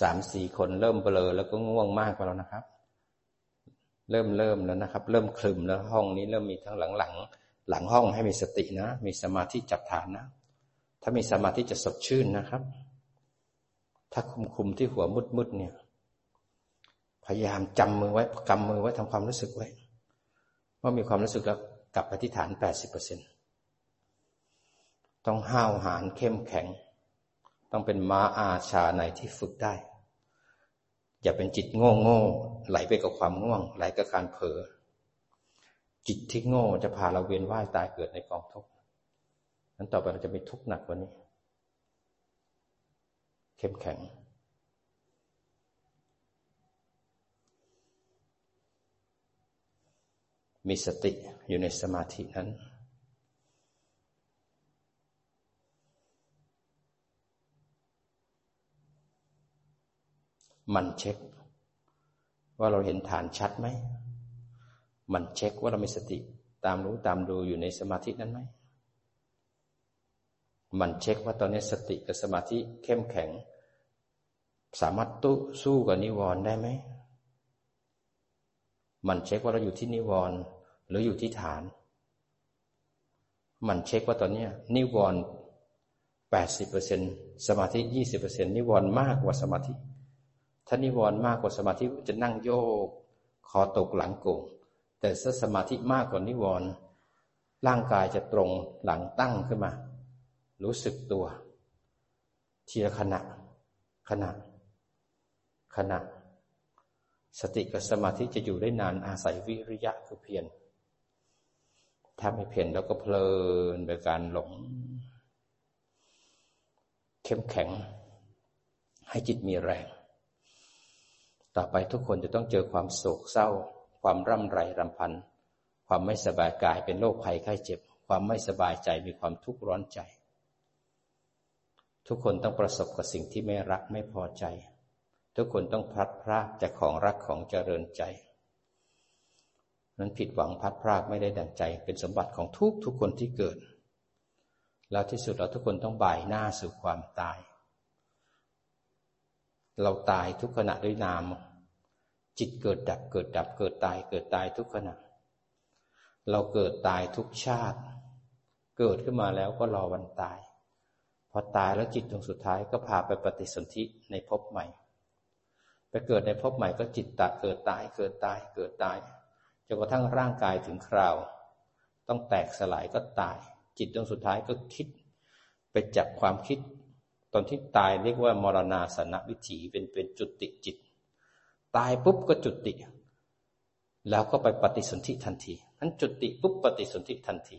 สามสี่คนเริ่มเบลอแล้วก็ง่วงมากไปแล้วนะครับ เริ่มเริ่มแล้วนะครับ เริ่มคลึมแล้วห้องนี้เริ่มมีทั้งหลังหลังหลังห้องให้มีสตินะ มีสมาธิจับฐานนะ ถ้ามีสมาธิจะสดชื่นนะครับ ถ้าคุมคุมที่หัวมุดมุดเนี่ย พยายามจำมือไว้กำมือไว้ทำความรู้สึกไว้ว่ามีความรู้สึกแล้วกลับไปที่ฐานแปดสิบเปอร์เซ็นต้องห้าวหาญเข้มแข็ง ต้องเป็นม้าอาชาในที่ฝึกได้ อย่าเป็นจิตโง่โง่ไหลไปกับความง่วง ไหลกับการเผลอจิตที่โง่จะพาเราเวียนว่ายตายเกิดในกองทุกข์นั้นต่อไปเราจะมีทุกข์หนักกว่านี้ เข้มแข็ง มีสติอยู่ในสมาธินั้น มันเช็ค ว่าเราเห็นฐานชัดไหม มันเช็คว่าเรามีสติตามรู้ตามดูอยู่ในสมาธินั้นไหม มันเช็คว่าตอนนี้สติกับสมาธิเข้มแข็ง สามารถตู้สู้กับนิวรณ์ได้ไหม มันเช็คว่าเราอยู่ที่นิวรณ์หรืออยู่ที่ฐาน มันเช็คว่าตอนนี้นิวรณ์แปดสิบเปอร์เซ็นสมาธิยี่สิบเปอร์เซ็นนิวรณ์มากกว่าสมาธิ ถ้านิวรณ์มากกว่าสมาธิจะนั่งโยกคอตกหลังโก่งแต่ถ้าสมาธิมากกว่านิวรณ์ร่างกายจะตรงหลังตั้งขึ้นมา รู้สึกตัวทีละขณะ ขณะ ขณะ สติกับสมาธิจะอยู่ได้นานอาศัยวิริยะคือเพียรถ้าไม่เพียรแล้วก็เพลินไปการหลง เข้มแข็ง ให้จิตมีแรง ต่อไปทุกคนจะต้องเจอความโศกเศร้า ความร่ำไรรำพัน ความไม่สบายกายเป็นโรคภัยไข้เจ็บ ความไม่สบายใจมีความทุกข์ร้อนใจ ทุกคนต้องประสบกับสิ่งที่ไม่รักไม่พอใจ ทุกคนต้องพลัดพรากจากของรักของเจริญใจ นั้นผิดหวังพัดพรากไม่ได้ดังใจ เป็นสมบัติของทุกทุกคนที่เกิด แล้วที่สุดเราทุกคนต้องบ่ายหน้าสู่ความตาย เราตายทุกขณะด้วยนาม จิตเกิดดับเกิดดับเกิดตายเกิดตายทุกขณะ เราเกิดตายทุกชาติ เกิดขึ้นมาแล้วก็รอวันตาย พอตายแล้วจิตดวงสุดท้ายก็พาไปปฏิสนธิในภพใหม่ ไปเกิดในภพใหม่ก็จิตตะเกิดตายเกิดตายเกิดตายจนกระทั่งร่างกายถึงคราว ต้องแตกสลายก็ตาย จิตดวงสุดท้ายก็คิด ไปจับความคิด อนที่ตายเรียกว่ามรณาสนวิถีเป็นเป็นจุติจิต ตายปุ๊บก็จุติ แล้วก็ไปปฏิสนธิทันทีนั้นจุติปุ๊บปฏิสนธิทันที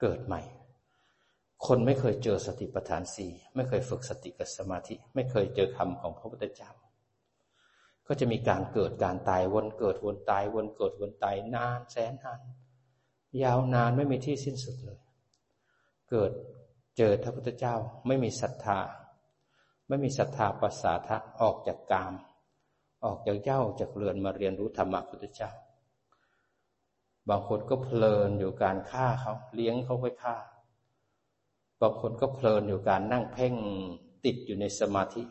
เกิดใหม่ คนไม่เคยเจอสติปัฏฐานสี่ไม่เคยฝึกสติกับสมาธิ ไม่เคยเจอคำของพระพุทธเจ้า ก็จะมีการเกิดการตายวนเกิดวนตายวนเกิดวนตายนานแสนนานยาวนานไม่มีที่สิ้นสุดเลย เกิด เจอพระพุทธเจ้าไม่มีศรัทธา ไม่มีศรัทธาปัสสาทะออกจากกาม ออกจากเจ้าจากเรือนมาเรียนรู้ธรรมะพุทธเจ้า บางคนก็เพลินอยู่การฆ่าเขาเลี้ยงเขาไว้ฆ่า บางคนก็เพลินอยู่การนั่งเพ่งติดอยู่ในสมาธิ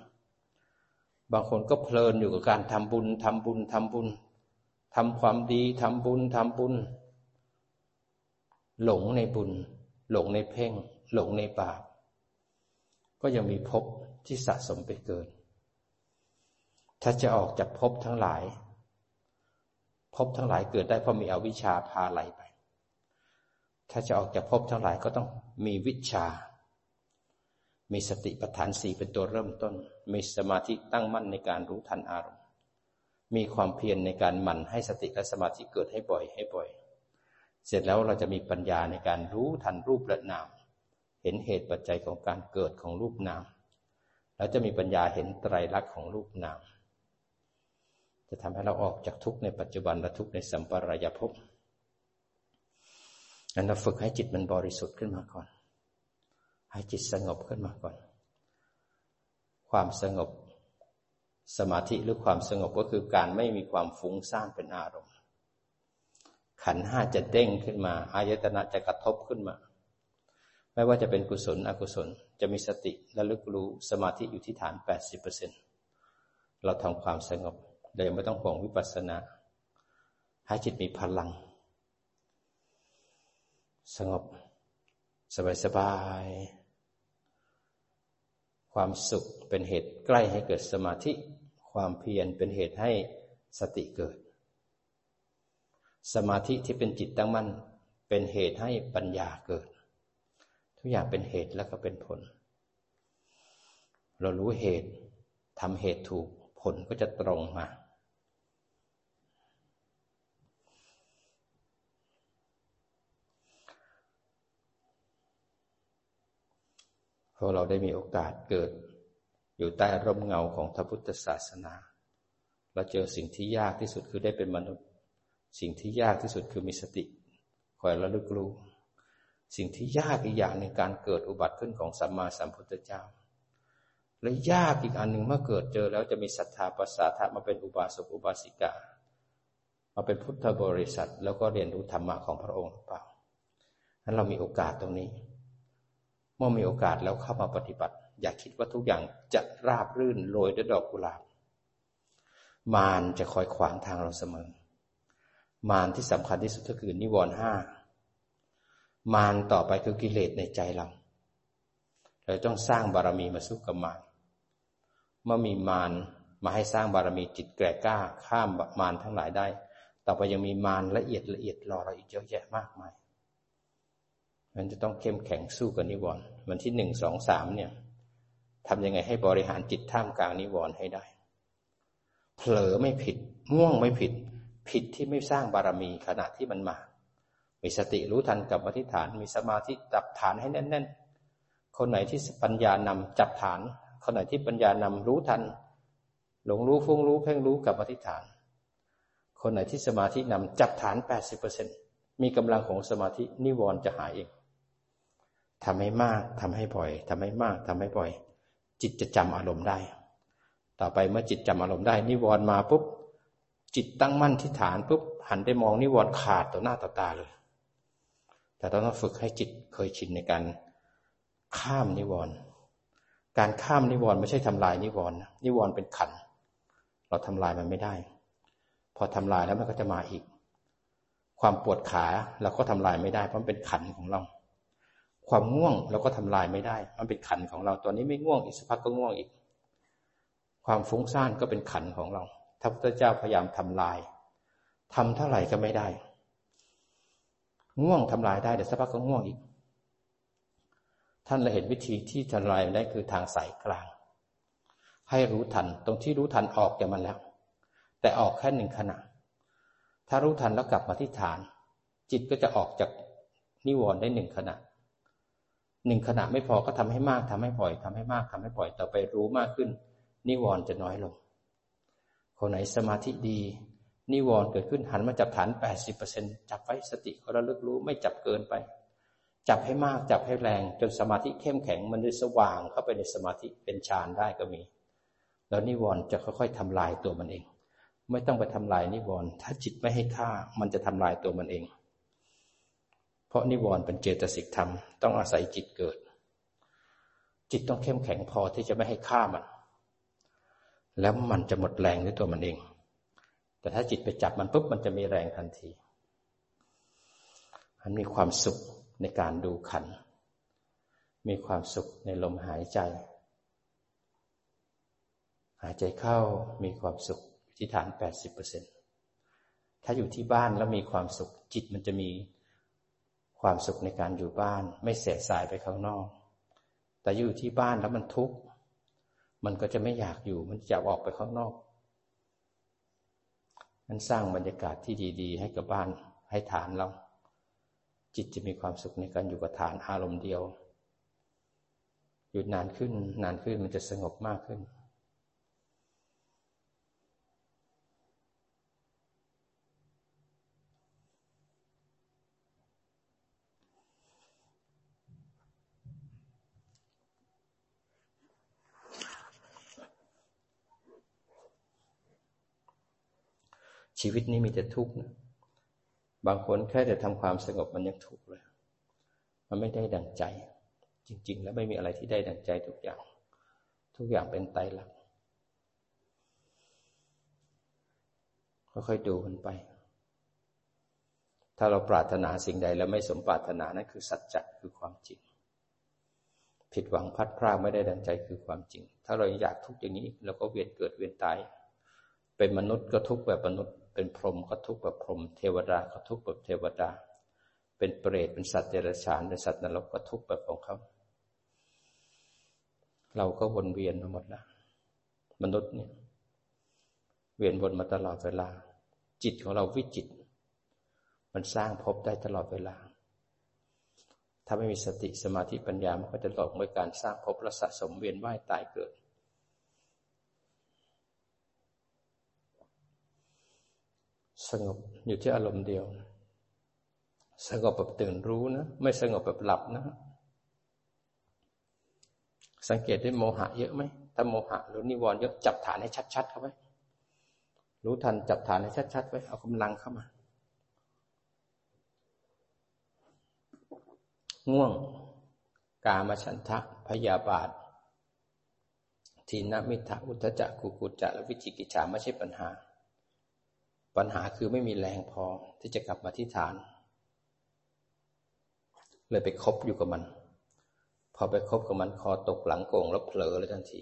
บางคนก็เพลินอยู่กับการทำบุญทำบุญทำบุญทำความดีทำบุญทำบุญ หลงในบุญ หลงในเพ่ง หลงในบาป ก็ยังมีภพที่สะสมไปเกิน ถ้าจะออกจากภพทั้งหลายภพทั้งหลายเกิดได้เพราะมีอวิชชาพาไหลไป ถ้าจะออกจากภพทั้งหลายก็ต้องมีวิชา มีสติปัฏฐานสี่เป็นตัวเริ่มต้น มีสมาธิตั้งมั่นในการรู้ทันอารมณ์ มีความเพียรในการหมั่นให้สติและสมาธิเกิดให้บ่อยให้บ่อย เสร็จแล้วเราจะมีปัญญาในการรู้ทันรูปและนาม เห็นเหตุปัจจัยของการเกิดของรูปนาม แล้วจะมีปัญญาเห็นไตรลักษณ์ของรูปนาม จะทำให้เราออกจากทุกข์ในปัจจุบันและทุกข์ในสัมปรายภพงั้นเราฝึกให้จิตมันบริสุทธิ์ขึ้นมาก่อน ให้จิตสงบขึ้นมาก่อน ความสงบ สมาธิหรือความสงบก็คือการไม่มีความฟุ้งซ่านเป็นอารมณ์ ขันห้าจะเด้งขึ้นมา อายตนะจะกระทบขึ้นมา ไม่ว่าจะเป็นกุศลอกุศล จะมีสติและลึกรู้สมาธิอยู่ที่ฐาน 80%เราทำความสงบเรายังไม่ต้องห่วงวิปัสสนา ให้จิตมีพลัง สงบ สบายสบาย ความสุขเป็นเหตุใกล้ให้เกิดสมาธิ ความเพียรเป็นเหตุให้สติเกิด สมาธิที่เป็นจิตตั้งมั่น เป็นเหตุให้ปัญญาเกิด ทุกอย่างเป็นเหตุแล้วก็เป็นผล เรารู้เหตุทำเหตุถูกผลก็จะตรงมาราะเราได้มีโอกาสเกิด อยู่ใต้ร่มเงาของพระพุทธศาสนา เราเจอสิ่งที่ยากที่สุดคือได้เป็นมนุษย์ สิ่งที่ยากที่สุดคือมีสติ คอยระลึกรู้ สิ่งที่ยากอีกอย่างในการเกิดอุบัติขึ้นของสัมมาสัมพุทธเจ้า และยากอีกอันหนึ่งเมื่อเกิดเจอแล้วจะมีศรัทธาปัสสาทะมาเป็นอุบาสกอุบาสิกา มาเป็นพุทธบริษัท แล้วก็เรียนรู้ธรรมะของพระองค์หรือเปล่านั้นเรามีโอกาสตรงนี้ เมื่อมีโอกาสแล้วเข้ามาปฏิบัติ อย่าคิดว่าทุกอย่างจะราบรื่นโรยด้วยดอกกุหลาบ มารจะคอยขวางทางเราเสมอ มารที่สำคัญที่สุดก็คือนิวรณ์ห้า มารต่อไปคือกิเลสในใจเรา เราต้องสร้างบารมีมาสู้กับมารเมื่อมีมารมาให้สร้างบารมีจิตแก่กล้า ข้ามมารทั้งหลายได้ ต่อไปยังมีมารละเอียดละเอียดรอเราอีกเยอะแยะมากมายมันจะต้องเข้มแข็งสู้กับนิวรณ์วันที่หนึ่งสองสามเนี่ยทำยังไงให้บริหารจิตท่ามกลางนิวรณ์ให้ได้ เผลอไม่ผิดง่วงไม่ผิด ผิดที่ไม่สร้างบารมีขณะที่มันมา มีสติรู้ทันกับอธิษฐาน มีสมาธิจับฐานให้แน่น ๆ คนไหนที่ปัญญานำจับฐาน คนไหนที่ปัญญานำรู้ทัน หลงรู้ฟุ้งรู้เพ่งรู้กับอธิษฐาน คนไหนที่สมาธินำจับฐานแปดสิบเปอร์เซ็นมีกำลังของสมาธินิวรณ์จะหายเองทำให้มากทำให้บ่อยทำให้มากทำให้บ่อย จิตจะจำอารมณ์ได้ ต่อไปเมื่อจิตจำอารมณ์ได้ นิวรณ์มาปุ๊บจิตตั้งมั่นที่ฐานปุ๊บหันไปมองนิวรณ์ขาดต่อหน้าต่อตาเลย แต่ต้องฝึกให้จิตเคยชินในการข้ามนิวรณ์การข้ามนิวรณ์ไม่ใช่ทำลายนิวรณ์นิวรณ์เป็นขัน เราทำลายมันไม่ได้ พอทำลายแล้วมันก็จะมาอีก ความปวดขาเราก็ทำลายไม่ได้ เพราะมันเป็นขันของเรา ความง่วงเราก็ทำลายไม่ได้ มันเป็นขันของเรา ตอนนี้ไม่ง่วงอีกสักพักก็ง่วงอีก ความฟุ้งซ่านก็เป็นขันของเราท้าพุทธเจ้าพยายามทำลายทำเท่าไหร่ก็ไม่ได้ ง่วงทำลายได้แต่สักพักก็ง่วงอีก ท่านเลยเห็นวิธีที่ทำลายได้คือทางสายกลาง ให้รู้ทันตรงที่รู้ทันออกจากมันแล้ว แต่ออกแค่หนึ่งขณะ ถ้ารู้ทันแล้วกลับมาที่ฐาน จิตก็จะออกจากนิวรณ์ได้หนึ่งขณะหนึ่งขณะไม่พอก็ทำให้มากทำให้ปล่อยทำให้มากทำให้ปล่อยต่อไปรู้มากขึ้น นิวรณ์จะน้อยลง คนไหนสมาธิดี นิวรณ์เกิดขึ้นหันมาจับฐานแปดสิบเปอร์เซ็นจับไว้สติก็ระลึกรู้ไม่จับเกินไป จับให้มากจับให้แรง จนสมาธิเข้มแข็งมันจะสว่างเข้าไปในสมาธิเป็นฌานได้ก็มี แล้วนิวรณ์จะค่อยๆทำลายตัวมันเอง ไม่ต้องไปทำลายนิวรณ์ถ้าจิตไม่ให้ค่ามันจะทำลายตัวมันเอง เพราะนิวรณ์เป็นเจตสิกธรรมต้องอาศัยจิตเกิด จิตต้องเข้มแข็งพอที่จะไม่ให้ฆ่ามัน แล้วมันจะหมดแรงด้วยตัวมันเอง แต่ถ้าจิตไปจับมันปุ๊บมันจะมีแรงทันที มันมีความสุขในการดูขัน มีความสุขในลมหายใจ หายใจเข้ามีความสุขที่ฐาน 80%เถ้าอยู่ที่บ้านแล้วมีความสุขจิตมันจะมีความสุขในการอยู่บ้าน ไม่เสียสายไปข้างนอก แต่อยู่ที่บ้านแล้วมันทุกข์ มันก็จะไม่อยากอยู่ มันจะออกไปข้างนอก นั้นสร้างบรรยากาศที่ดี ๆ ให้กับบ้านให้ฐานเรา จิตจะมีความสุขในการอยู่กับฐานอารมณ์เดียว อยู่นานขึ้นนานขึ้นมันจะสงบมากขึ้น ชีวิตนี้มีแต่ทุกข์นะบางคนแค่จะทำความสงบมันยังทุกข์เลย มันไม่ได้ดังใจ จริง ๆ แล้วไม่มีอะไรที่ได้ดังใจทุกอย่าง ทุกอย่างเป็นไตรลักษณ์ค่อยๆดูมันไป ถ้าเราปรารถนาสิ่งใดแล้วไม่สมปรารถนานั่นคือสัจจะคือความจริง ผิดหวังพัดพลาดไม่ได้ดังใจคือความจริง ถ้าเราอยากทุกอย่างนี้เราก็เวียนเกิดเวียนตาย เป็นมนุษย์ก็ทุกข์แบบมนุษย์ เป็นพรหมก็ทุกข์แบบพรหมเทวดาก็ทุกข์แบบเทวดา เป็นเปรตเป็นสัตว์เดรัจฉานเป็นสัตว์นรกก็ทุกข์แบบของเขาเราก็วนเวียนมาหมดแล้วมนุษย์เนี่ย เวียนวนมาตลอดเวลา จิตของเราวิจิต มันสร้างภพได้ตลอดเวลา ถ้าไม่มีสติสมาธิปัญญามันก็จะหลงไปการสร้างภพและสะสมเวียนว่ายตายเกิด สงบอยู่ที่อารมณ์เดียว สงบแบบตื่นรู้นะ ไม่สงบแบบหลับนะ สังเกตได้โมหะเยอะไหมถ้าโมหะหรือนิวรณ์เยอะจับฐานให้ชัด ๆ เข้าไว้รู้ทันจับฐานให้ชัดๆไว้เอากำลังเข้ามา ง่วง กามฉันทะพยาบาททีนมิทะอุทจักกุกุจักและวิจิกิจฉาไม่ใช่ปัญหา ปัญหาคือไม่มีแรงพอที่จะกลับมาที่ฐาน เลยไปคบอยู่กับมัน พอไปคบกับมันคอตกหลังโก่งแล้วเผลอเลยทันที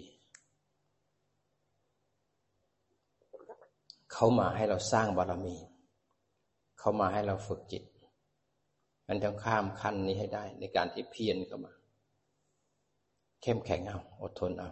เขามาให้เราสร้างบารมี เขามาให้เราฝึกจิตมันต้องข้ามขั้นนี้ให้ได้ในการที่เพียรเข้ามา เข้มแข็งเอาอดทนเอา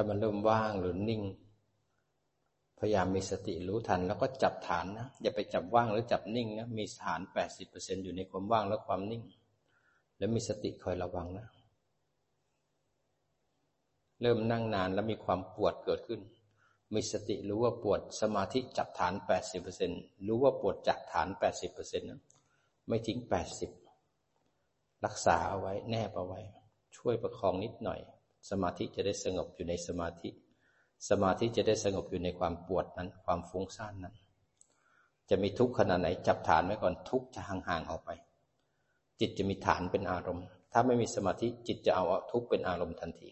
ถ้ามันเริ่มว่างหรือนิ่ง พยายามมีสติรู้ทัน แล้วก็จับฐานนะ อย่าไปจับว่างหรือจับนิ่งนะ มีฐานแปดสิบเปอร์เซ็นอยู่ในความว่างและความนิ่ง แล้วมีสติคอยระวังนะ เริ่มนั่งนานแล้วมีความปวดเกิดขึ้น มีสติรู้ว่าปวด สมาธิจับฐานแปดสิบเปอร์เซ็นรู้ว่าปวดจากฐานแปดสิบเปอร์เซ็นต์นะ ไม่ทิ้งแปดสิบ รักษาเอาไว้ แนบเอาไว้ ช่วยประคองนิดหน่อย สมาธิจะได้สงบอยู่ในสมาธิ สมาธิจะได้สงบอยู่ในความปวดนั้น ความฟุ้งซ่านนั้น จะมีทุกข์ขนาดไหนจับฐานไว้ก่อนทุกข์จะห่างๆออกไป จิตจะมีฐานเป็นอารมณ์ ถ้าไม่มีสมาธิจิตจะเอาทุกข์เป็นอารมณ์ทันที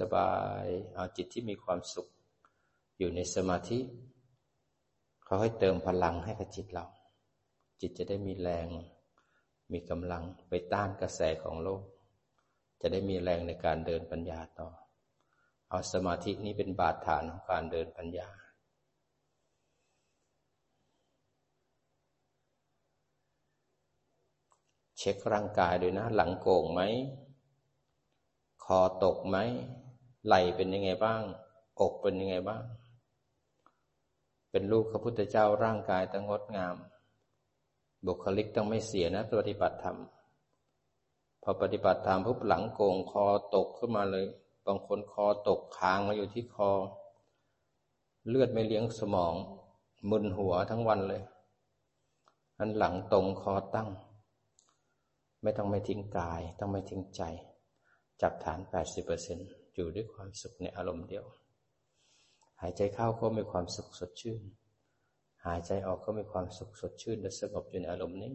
สบายๆเอาจิตที่มีความสุข อยู่ในสมาธิเขาให้เติมพลังให้กับจิตเรา จิตจะได้มีแรง มีกำลังไปต้านกระแสของโลก จะได้มีแรงในการเดินปัญญาต่อ เอาสมาธินี้เป็นบาดฐานของการเดินปัญญาเช็คร่างกายด้วยนะ หลังโก่งไหม คอตกไหม ไหลเป็นยังไงบ้าง อกเป็นยังไงบ้าง เป็นลูกพระพุทธเจ้าร่างกายต้งงดงาม บุคลิกต้องไม่เสียนะปฏิบัติธรรม พอปฏิบัติธรรมปุ๊บหลังโกงคอตกขึ้นมาเลย บางคนคอตกค้างมาอยู่ที่คอ เลือดไม่เลี้ยงสมอง มึนหัวทั้งวันเลย อันหลังตรงคอตั้ง ไม่ต้องไม่ทิ้งกาย ต้องไม่ทิ้งใจ จับฐาน 80%อยู่ด้วยความสุขในอารมณ์เดียว หายใจเข้าก็มีความสุขสดชื่น หายใจออกก็มีความสุขสดชื่นและสงบอยู่ในอารมณ์นี้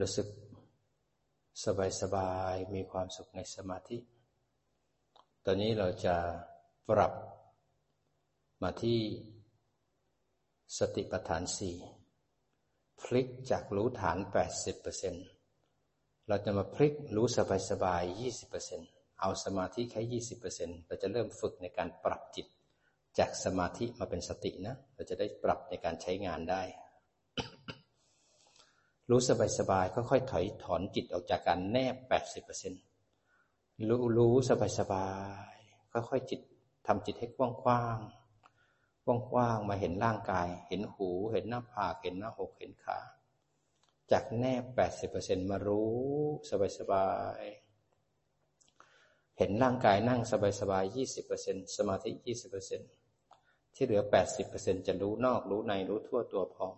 รู้สึกสบายสบายมีความสุขในสมาธิ ตอนนี้เราจะปรับมาที่สติปัฏฐานสี่พลิกจากรู้ฐาน 80%เราจะมาพลิกรู้สบายสบาย 20%เอาสมาธิแค่ 20%เราจะเริ่มฝึกในการปรับจิต จากสมาธิมาเป็นสตินะ เราจะได้ปรับในการใช้งานได้ รู้สบายๆค่อยๆถอยถอนจิตออกจากการแนบแปดสิบเปอร์เซ็นรู้รู้สบายๆค่อยๆจิตทำจิตให้กว้างๆกว้างๆมาเห็นร่างกาย เห็นหู เห็นหน้าผากเห็นหน้าอกเห็นขาจากแนบแปดสิบเปอร์เซ็นมารู้สบายๆเห็นร่างกายนั่งสบายๆยี่สิบเปอร์เซ็นสมาธิยี่สิบเปอร์เซ็นที่เหลือแปดสิบเปอร์เซ็นจะรู้นอกรู้ในรู้ทั่วตัวพร้อม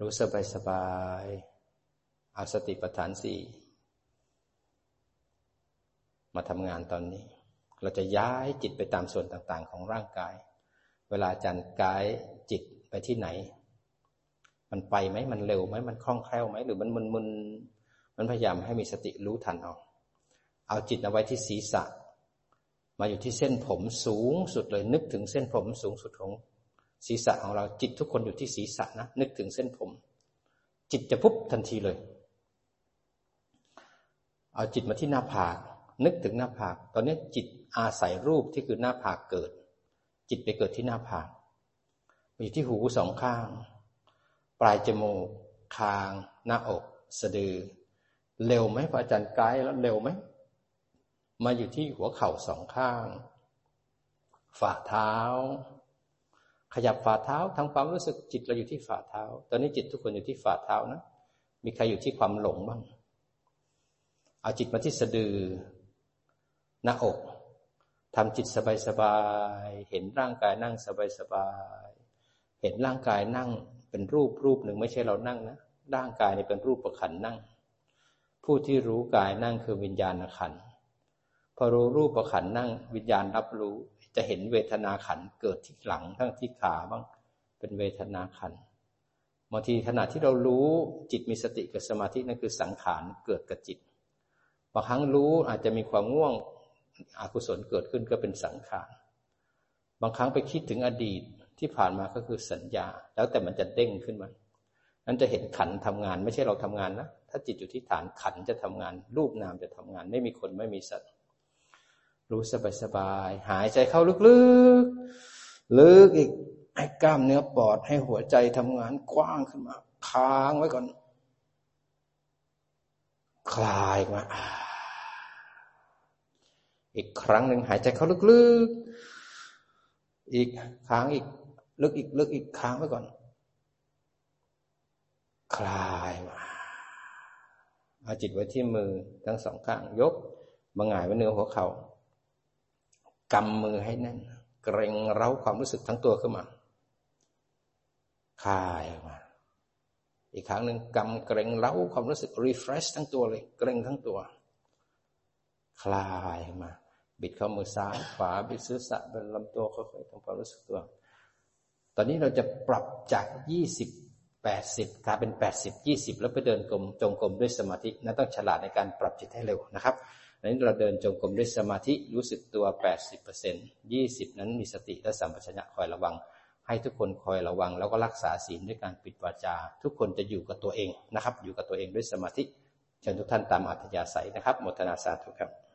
รู้สบายสบายอาสติปัฏฐานสี่มาทำงานตอนนี้ เราจะย้ายจิตไปตามส่วนต่างๆ ของร่างกาย เวลาจันกายจิตไปที่ไหน มันไปไหมมันเร็วไหมมันคล่องแคล่วไหมหรือมันมึนๆมันพยายามให้มีสติรู้ทันเอาเอาจิตเอาไว้ที่ศีรษะ มาอยู่ที่เส้นผมสูงสุดเลยนึกถึงเส้นผมสูงสุดของ ศีรษะของเราจิตทุกคนอยู่ที่ศีรษะนะนึกถึงเส้นผม จิตจะปุ๊บทันทีเลย เอาจิตมาที่หน้าผาก นึกถึงหน้าผาก ตอนนี้จิตอาศัยรูปที่คือหน้าผากเกิด จิตไปเกิดที่หน้าผากอยู่ที่หูสองข้าง ปลายจมูก คาง หน้าอก สะดือ เร็วไหมพระอาจารย์ไกด์แล้วเร็วไหมมาอยู่ที่หัวเข่าสองข้าง ฝ่าเท้า ขยับฝ่าเท้าทำความรู้สึกจิตเราอยู่ที่ฝ่าเท้า ตอนนี้จิตทุกคนอยู่ที่ฝ่าเท้านะมีใครอยู่ที่ความหลงบ้าง เอาจิตมาที่สะดือ หน้าอกทำจิตสบายๆ เห็นร่างกายนั่งสบายๆ เห็นร่างกายนั่งเป็นรูปรูปหนึ่งไม่ใช่เรานั่งนะ ร่างกายนี่เป็นรูปประขันนั่ง ผู้ที่รู้กายนั่งคือวิญญาณขัน พอรู้รูปประขันนั่ง วิญญาณรับรู้ จะเห็นเวทนาขันเกิดที่หลังทั้งที่ขาบ้างเป็นเวทนาขันบางทีขณะที่เรารู้จิตมีสติกับสมาธินั่นคือสังขารเกิดกับจิตบางครั้งรู้อาจจะมีความง่วงอกุศลเกิดขึ้นก็เป็นสังขารบางครั้งไปคิดถึงอดีตที่ผ่านมาก็คือสัญญา แล้วแต่มันจะเด้งขึ้นมานั้นจะเห็นขันทำงาน ไม่ใช่เราทำงานนะถ้าจิตอยู่ที่ฐานขันจะทำงาน รูปนามจะทำงาน ไม่มีคนไม่มีสัตว์ รู้สบายสบาย หายใจเข้าลึกๆ ลึกอีกให้กล้ามเนื้อปอดให้หัวใจทำงานกว้างขึ้นมา ค้างไว้ก่อน คลายมา อีกครั้งหนึ่งหายใจเข้าลึกๆ อีกค้างอีก ลึกอีก ลึกอีกค้างไว้ก่อน คลายมาเอาจิตไว้ที่มือทั้งสองข้างยกมาหงายไว้เนื้อหัวเขา่า กำมือให้แน่น เกรงเร้าความรู้สึกทั้งตัวขึ้นมาคลายออกมา อีกครั้งหนึ่งกำเกรงเร้าความรู้สึก refresh ทั้งตัวเลย เกรงทั้งตัว คลายมา บิดข้อมือซ้ายขวาบิดศีรษะเป็นลำตัวค่อยๆทำความรู้สึกตัว ตอนนี้เราจะปรับจากยี่สิบแปดสิบกลายเป็นแปดสิบยี่สิบแล้วไปเดินกลมจงกรมด้วยสมาธินั่นต้องฉลาดในการปรับจิตให้เร็วนะครับ นั้นเราเดินจงกรมด้วยสมาธิรู้สึกตัว 80% 20 นั้นมีสติและสัมปชัญญะคอยระวัง ให้ทุกคนคอยระวัง แล้วก็รักษาศีลด้วยการปิดวาจา ทุกคนจะอยู่กับตัวเองนะครับ อยู่กับตัวเองด้วยสมาธิเชิญทุกท่านตามอัธยาศัยนะครับมทนาสาธุครับ